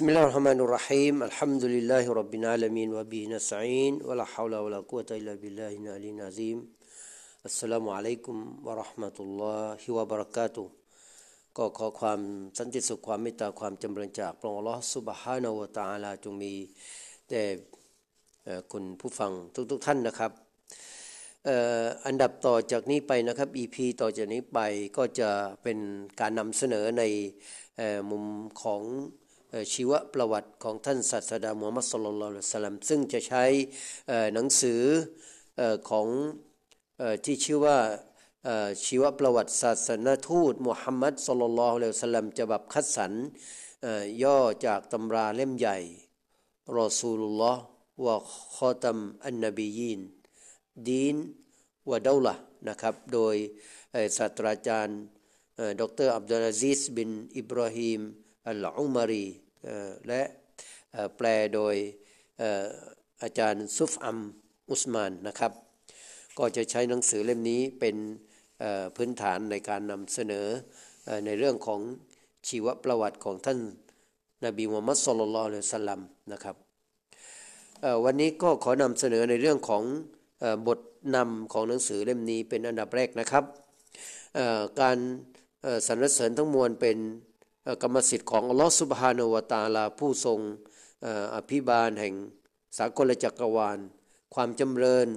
بسم الله الرحمن الرحيم الحمد لله رب العالمين وبه نستعين ولا حول ولا قوة إلا بالله العلي العظيم السلام عليكم ورحمة الله وبركاته ก็ขอความสันติสุขความเมตตาความจำเริญจากพระองค์อัลลอฮฺสุบฮานาวะตาลาจงมีแด่คุณผู้ฟังทุกๆทท่านนะครับอันดับต่อจากนี้ไปนะครับ EP ต่อจากนี้ไปก็จะเป็นการนำเสนอในมุมของ ชีวประวัติของท่านศาสดามูฮัมมัดสุลลัลสลัมซึ่งจะใช้หนังสือของที่ชื่อว่าชีวประวัติศาสนทูตมุฮัมมัดสุลลัลสลัมจะแบบคัดสรรย่อจากตำราเล่มใหญ่รอซูลุลลอฮ์วะคอตัมอันนบียีนดีนวะดาละนะครับ โดยศาสตราจารย์ดรอับดุลอาซิสบินอิบราฮิม อัลอุมารีและแปลโดยอาจารย์ซุฟอัมอุสมานนะครับ ก็จะใช้หนังสือเล่มนี้เป็นพื้นฐานในการนำเสนอในเรื่องของชีวประวัติของท่านนบีมุฮัมมัดสุลลัลลสลัมนะครับวันนี้ก็ขอนำเสนอในเรื่องของบทนำของหนังสือเล่มนี้เป็นอันดับแรกนะครับการสรรเสริญทั้งมวลเป็น กรรมสิทธิ์ของอัลลอฮฺสุบฮานวตาลาผู้ทรงอภิบาลแห่งสากลจักรวาล ความจำเริญ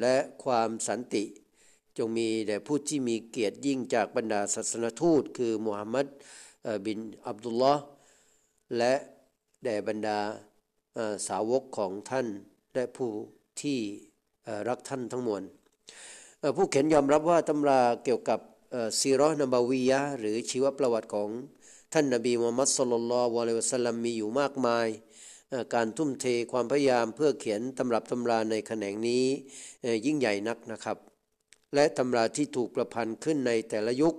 และความสันติ จงมีแด่ผู้ที่มีเกียรติยิ่งจากบรรดาศาสนทูต คือมูฮัมหมัดบินอับดุลลอฮ์และแด่บรรดาสาวกของท่าน และผู้ที่รักท่านทั้งมวลผู้เขียนยอมรับว่าตำราเกี่ยวกับ ซีรอนบาวียะหรือชีวประวัติของท่านนบีมุฮัมมัดสุลลัลวะลัยวะสัลลัมมีอยู่มากมาย การทุ่มเทความพยายามเพื่อเขียนตำรับตำราในแขนงนี้ยิ่งใหญ่นักนะครับ และตำราที่ถูกประพันธ์ขึ้นในแต่ละยุค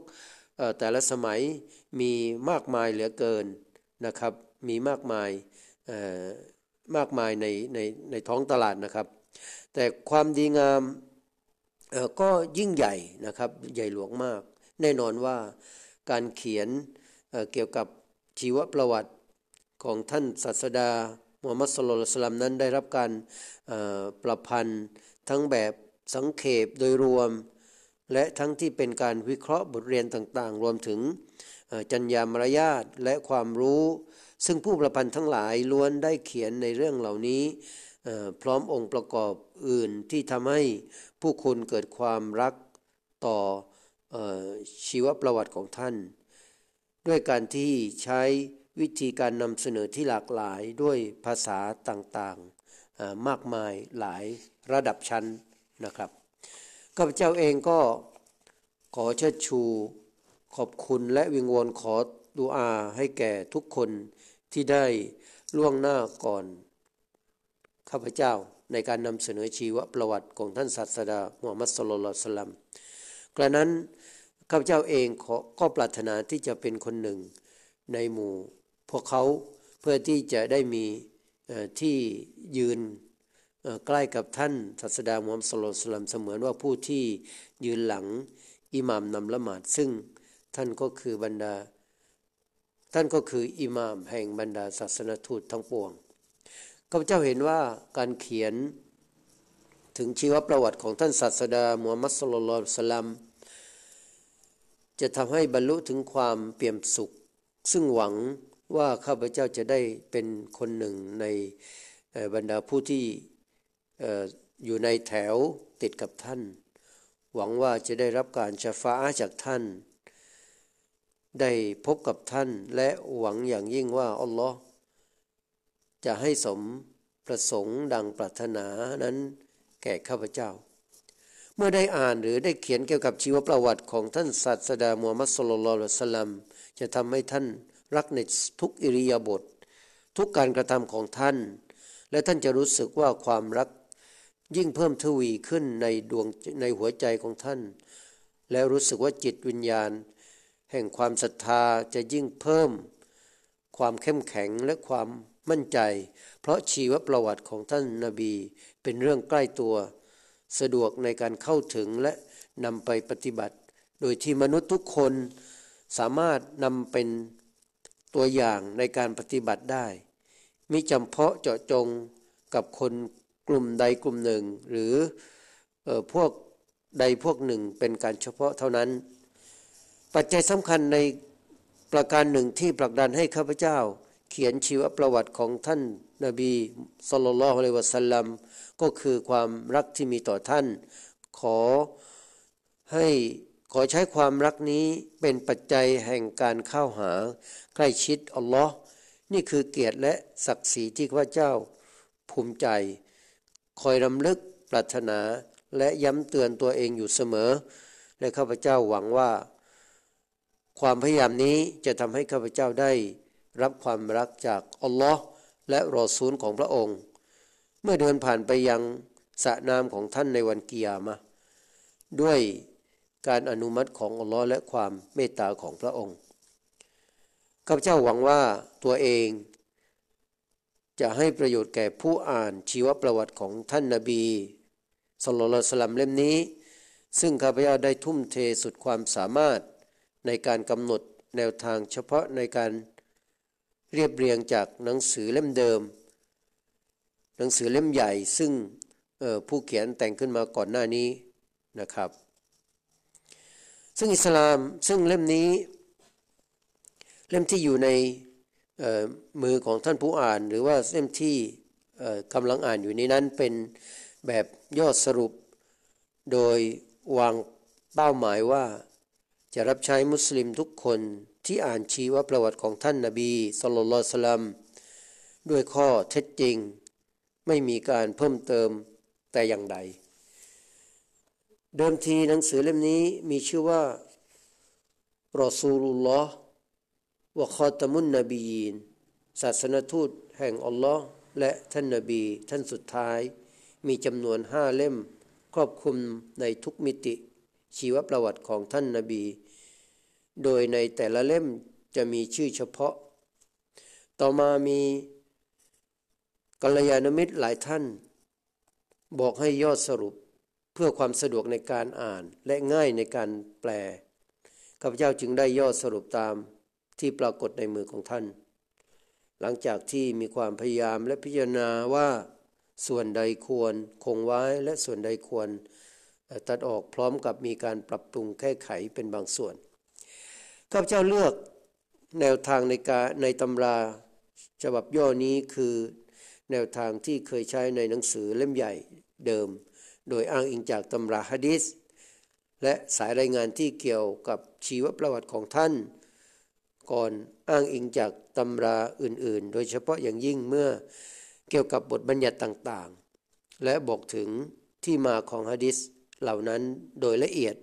แต่ละสมัยมีมากมายเหลือเกินนะครับ มีมากมายมากมายในในในท้องตลาดนะครับ แต่ความดีงาม ก็ยิ่งใหญ่นะครับใหญ่หลวงมาก แน่นอนว่าการเขียนเเกี่ยวกับชีวประวัติของท่านศาสดามูฮัมมัดสุลลัลสลัมนั้นได้รับการประพันธ์ทั้งแบบสังเขปโดยรวม และทั้งที่เป็นการวิเคราะห์บทเรียนต่างๆ รวมถึงจัญญามารยาทและความรู้ ซึ่งผู้ประพันธ์ทั้งหลายล้วนได้เขียนในเรื่องเหล่านี้พร้อมองค์ประกอบอื่นที่ทำให้ ผู้คนเกิดความรักต่ออชีวประวัติของท่าน ด้วยการที่ใช้วิธีการนำเสนอที่หลากหลายด้วยภาษาต่างๆมากมายหลายระดับชั้นนะครับข้าพเจ้าเองก็ขอเชิดชู ขอบคุณและวิงวอนขอดูอาให้แก่ทุกคนที่ได้ล่วงหน้าก่อน ข้าพเจ้าในการนำเสนอชีวประวัติของท่านศาสดามูฮัมมัดสุลลัลสลัมกระนั้นข้าพเจ้าเองก็ปรารถนาที่จะเป็นคนหนึ่งในหมู่ พวกเขาเพื่อที่จะได้มีที่ยืนใกล้กับท่านศาสดามูฮัมมัดสุลลัลสลัมเสมือนว่าผู้ที่ยืนหลังอิหมามนำละหมาดซึ่งท่านก็คือบรรดา ท่านก็คืออิหมามแห่งบรรดาศาสนทูตทั้งปวง ข้าพเจ้าเห็นว่าการเขียนถึงชีวประวัติของท่านศาสดามูฮัมมัดสุลลัลสลัมจะทำให้บรรลุถึงความเปี่ยมสุข ซึ่งหวังว่าข้าพเจ้าจะได้เป็นคนหนึ่งในบรรดาผู้ที่อยู่ในแถวติดกับท่าน หวังว่าจะได้รับการชฟ้าจากท่าน ได้พบกับท่านและหวังอย่างยิ่งว่าอัลลอฮ์ จะให้สมประสงค์ดังปรารถนานั้นแก่ข้าพเจ้า เมื่อได้อ่านหรือได้เขียนเกี่ยวกับชีวประวัติของท่านศาสดามูฮัมมัดสุลลัลสลัมจะทำให้ท่านรักในทุกอิริยาบถทุกการกระทำของท่าน และท่านจะรู้สึกว่าความรักยิ่งเพิ่มทวีขึ้นในดวงในหัวใจของท่าน แล้วรู้สึกว่าจิตวิญญาณ แห่งความศรัทธาจะยิ่งเพิ่ม ความเข้มแข็งและความ มั่นใจ เพราะชีวประวัติของท่านนาบีเป็นเรื่องใกล้ตัว สะดวกในการเข้าถึงและนำไปปฏิบัติ โดยที่มนุษย์ทุกคนสามารถนำเป็นตัวอย่างในการปฏิบัติได้ มิจำเพาะเจาะจงกับคนกลุ่มใดกลุ่มหนึ่ง หรือออพวกใดพวกหนึ่งเป็นการเฉพาะเท่านั้น ปัจจัยสำคัญในประการหนึ่งที่ผลักดันให้ข้าพเจ้า เขียนชีวประวัติของท่านนบีสุลต่านละฮ์อะลัยวะสัลลัมก็คือความรักที่มีต่อท่าน ขอให้ขอใช้ความรักนี้เป็นปัจจัยแห่งการเข้าหา ใกล้ชิดอัลลอฮ์นี่คือเกียรติและศักดิ์ศรีที่ข้าเจ้าภูมิใจ คอยรำลึกปรารถนาและย้ำเตือนตัวเองอยู่เสมอ และข้าพเจ้าหวังว่า ความพยายามนี้จะทำให้ข้าพเจ้าได้ รับความรักจากอัลลอฮ์และรอซูลของพระองค์ เมื่อเดินผ่านไปยังสระน้ำของท่านในวันกิยามะด้วยการอนุมัติของอัลลอฮ์และความเมตตาของพระองค์ข้าพเจ้าหวังว่าตัวเอง จะให้ประโยชน์แก่ผู้อ่านชีวประวัติของท่านนาบีสลลสลัมเล่มนี้ ซึ่งข้าพเจ้าได้ทุ่มเทสุดความสามารถในการกำหนดแนวทางเฉพาะในการ เรียบเรียงจากหนังสือเล่มเดิม หนังสือเล่มใหญ่ซึ่งผู้เขียนแต่งขึ้นมาก่อนหน้านี้นะครับ ซึ่งอิสลามซึ่งเล่มนี้ เล่มที่อยู่ในมือของท่านผู้อ่าน หรือว่าเล่มที่กำลังอ่านอยู่นี้นั้นเป็นแบบยอดสรุป โดยวางเป้าหมายว่า จะรับใช้มุสลิมทุกคนที่อ่านชีวประวัติของท่านนาบีสุลต่านสลัมด้วยข้อเท็จจริง ไม่มีการเพิ่มเติมแต่อย่างใด เดิมทีหนังสือเล่มนี้มีชื่อว่ารอซูลุลลอฮ์วะคอตมุนนบียีนศาสนทูตแห่งอัลลอฮ์และท่านนบี ท่านสุดท้าย มีจำนวนห้าเล่ม ครอบคลุมในทุกมิติ ชีวประวัติของท่านนบี โดยในแต่ละเล่มจะมีชื่อเฉพาะ ต่อมามีกัลยาณมิตรหลายท่าน บอกให้ยอดสรุปเพื่อความสะดวกในการอ่านและง่ายในการแปลข้าพเจ้าจึงได้ยอดสรุปตามที่ปรากฏในมือของท่าน หลังจากที่มีความพยายามและพิจารณาว่า ส่วนใดควรคงไว้และส่วนใดควร ตัดออกพร้อมกับมีการปรับปรุงแก้ไขเป็นบางส่วนข้าพเจ้าเลือกแนวทางในการในตำราฉบับย่อนี้คือแนวทางที่เคยใช้ในหนังสือเล่มใหญ่เดิม โดยอ้างอิงจากตำราฮะดิษและสายรายงานที่เกี่ยวกับชีวประวัติของท่าน ก่อนอ้างอิงจากตำราอื่นๆ โดยเฉพาะอย่างยิ่งเมื่อเกี่ยวกับบทบัญญัติต่างๆ และบอกถึงที่มาของฮะดิษ เหล่านั้นโดยละเอียด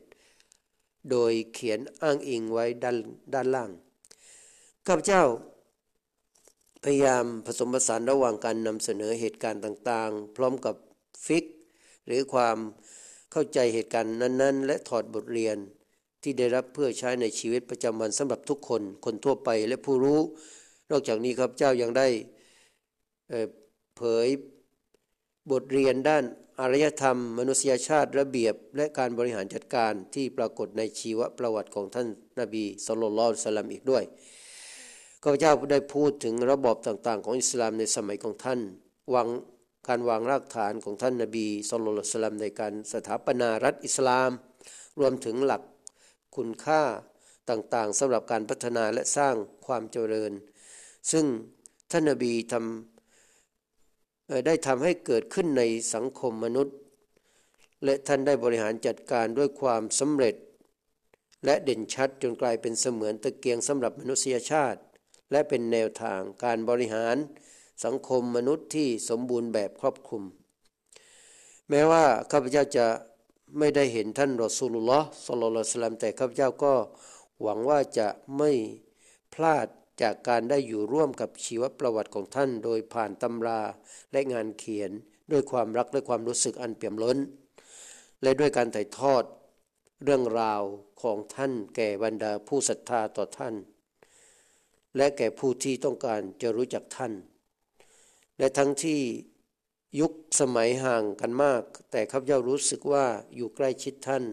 โดยเขียนอ้างอิงไว้ด้านด้านล่าง ข้าพเจ้า พยายามผสมผสานระหว่างการนำเสนอเหตุการณ์ต่างๆ พร้อมกับฟิก หรือความเข้าใจเหตุการณ์นั้น ๆ และถอดบทเรียนที่ได้รับเพื่อใช้ในชีวิตประจำวันสำหรับทุกคน คนทั่วไปและผู้รู้ นอกจากนี้ครับเจ้ายังได้เผยบทเรียนด้าน อารยธรรม มนุษยชาติระเบียบ และการบริหารจัดการที่ปรากฏในชีวประวัติของท่านนาบีสุลต่านสลัมอีกด้วยข้าพเจ้าได้พูดถึงระบอบต่างๆ ของอิสลามในสมัยของท่านวางการวางรากฐานของท่านนาบีสุลต่านสลัมในการสถาปนารัฐอิสลาม รวมถึงหลักคุณค่าต่างๆสำหรับการพัฒนาและสร้างความเจริญ ซึ่งท่านนบีทำ ได้ทำให้เกิดขึ้นในสังคมมนุษย์ และท่านได้บริหารจัดการด้วยความสำเร็จ และเด่นชัดจนกลายเป็นเสมือนตะเกียงสำหรับมนุษยชาติ และเป็นแนวทางการบริหารสังคมมนุษย์ที่สมบูรณ์แบบครอบคลุม แม้ว่าข้าพเจ้าจะไม่ได้เห็นท่านรอสูลุลลอฮ์สัลลัลสลามแต่ข้าพเจ้าก็หวังว่าจะไม่พลาด จากการได้อยู่ร่วมกับชีวประวัติของท่าน โดยผ่านตำราและงานเขียนด้วยความรักและความรู้สึกอันเปี่ยมล้น และด้วยการถ่ายทอดเรื่องราวของท่านแก่บรรดาผู้ศรัทธาต่อท่าน และแก่ผู้ที่ต้องการจะรู้จักท่าน และทั้งที่ยุคสมัยห่างกันมาก แต่ข้าพเจ้ารู้สึกว่าอยู่ใกล้ชิดท่าน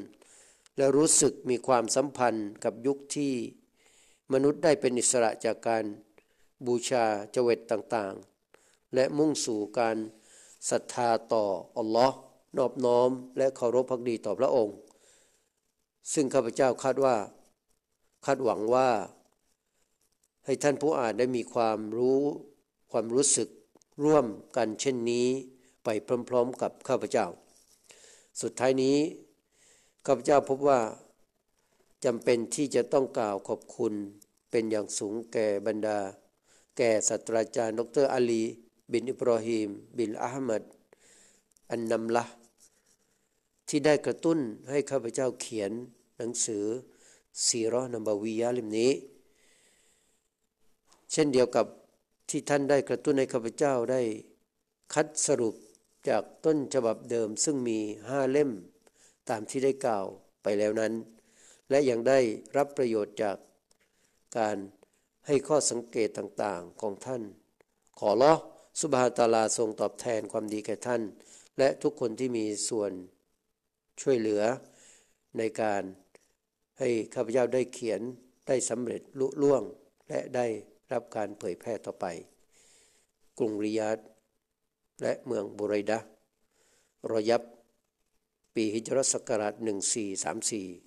และรู้สึกมีความสัมพันธ์กับยุคที่ มนุษย์ได้เป็นอิสระจากการบูชาเจวิตต่างๆ และมุ่งสู่การศรัทธาต่ออัลลอฮ์นอบน้อมและเคารพพักดีต่อพระองค์ ซึ่งข้าพเจ้าคาดว่า คาดหวังว่า ให้ท่านผู้อ่านได้มีความรู้ความรู้สึกร่วมกันเช่นนี้ไปพร้อมๆกับข้าพเจ้า สุดท้ายนี้ข้าพเจ้าพบว่า จำเป็นที่จะต้องกล่าวขอบคุณเป็นอย่างสูงแก่บรรดา แก่ศาสตราจารย์ ดรอาลี บินอิบรอฮีมบินอามัด อันนำละที่ได้กระตุ้นให้ข้าพเจ้าเขียนหนังสือซีรอนัมบาวียาลิมนี้ เช่นเดียวกับที่ท่านได้กระตุ้นให้ข้าพเจ้าได้ คัดสรุปจากต้นฉบับเดิมซึ่งมีห้าเล่มตามที่ได้กล่าวไปแล้วนั้น และยังได้รับประโยชน์จากการให้ข้อสังเกตต่างๆของท่าน ขอละสุบฮาตาลาทรงตอบแทนความดีแก่ท่าน และทุกคนที่มีส่วนช่วยเหลือ ในการให้ข้าพเจ้าได้เขียนได้สำเร็จลุล่วง และได้รับการเผยแพร่ต่อไป กรุงริยาดและเมืองบุรัยดะรอยับ ปีฮิจรัสศักราช1434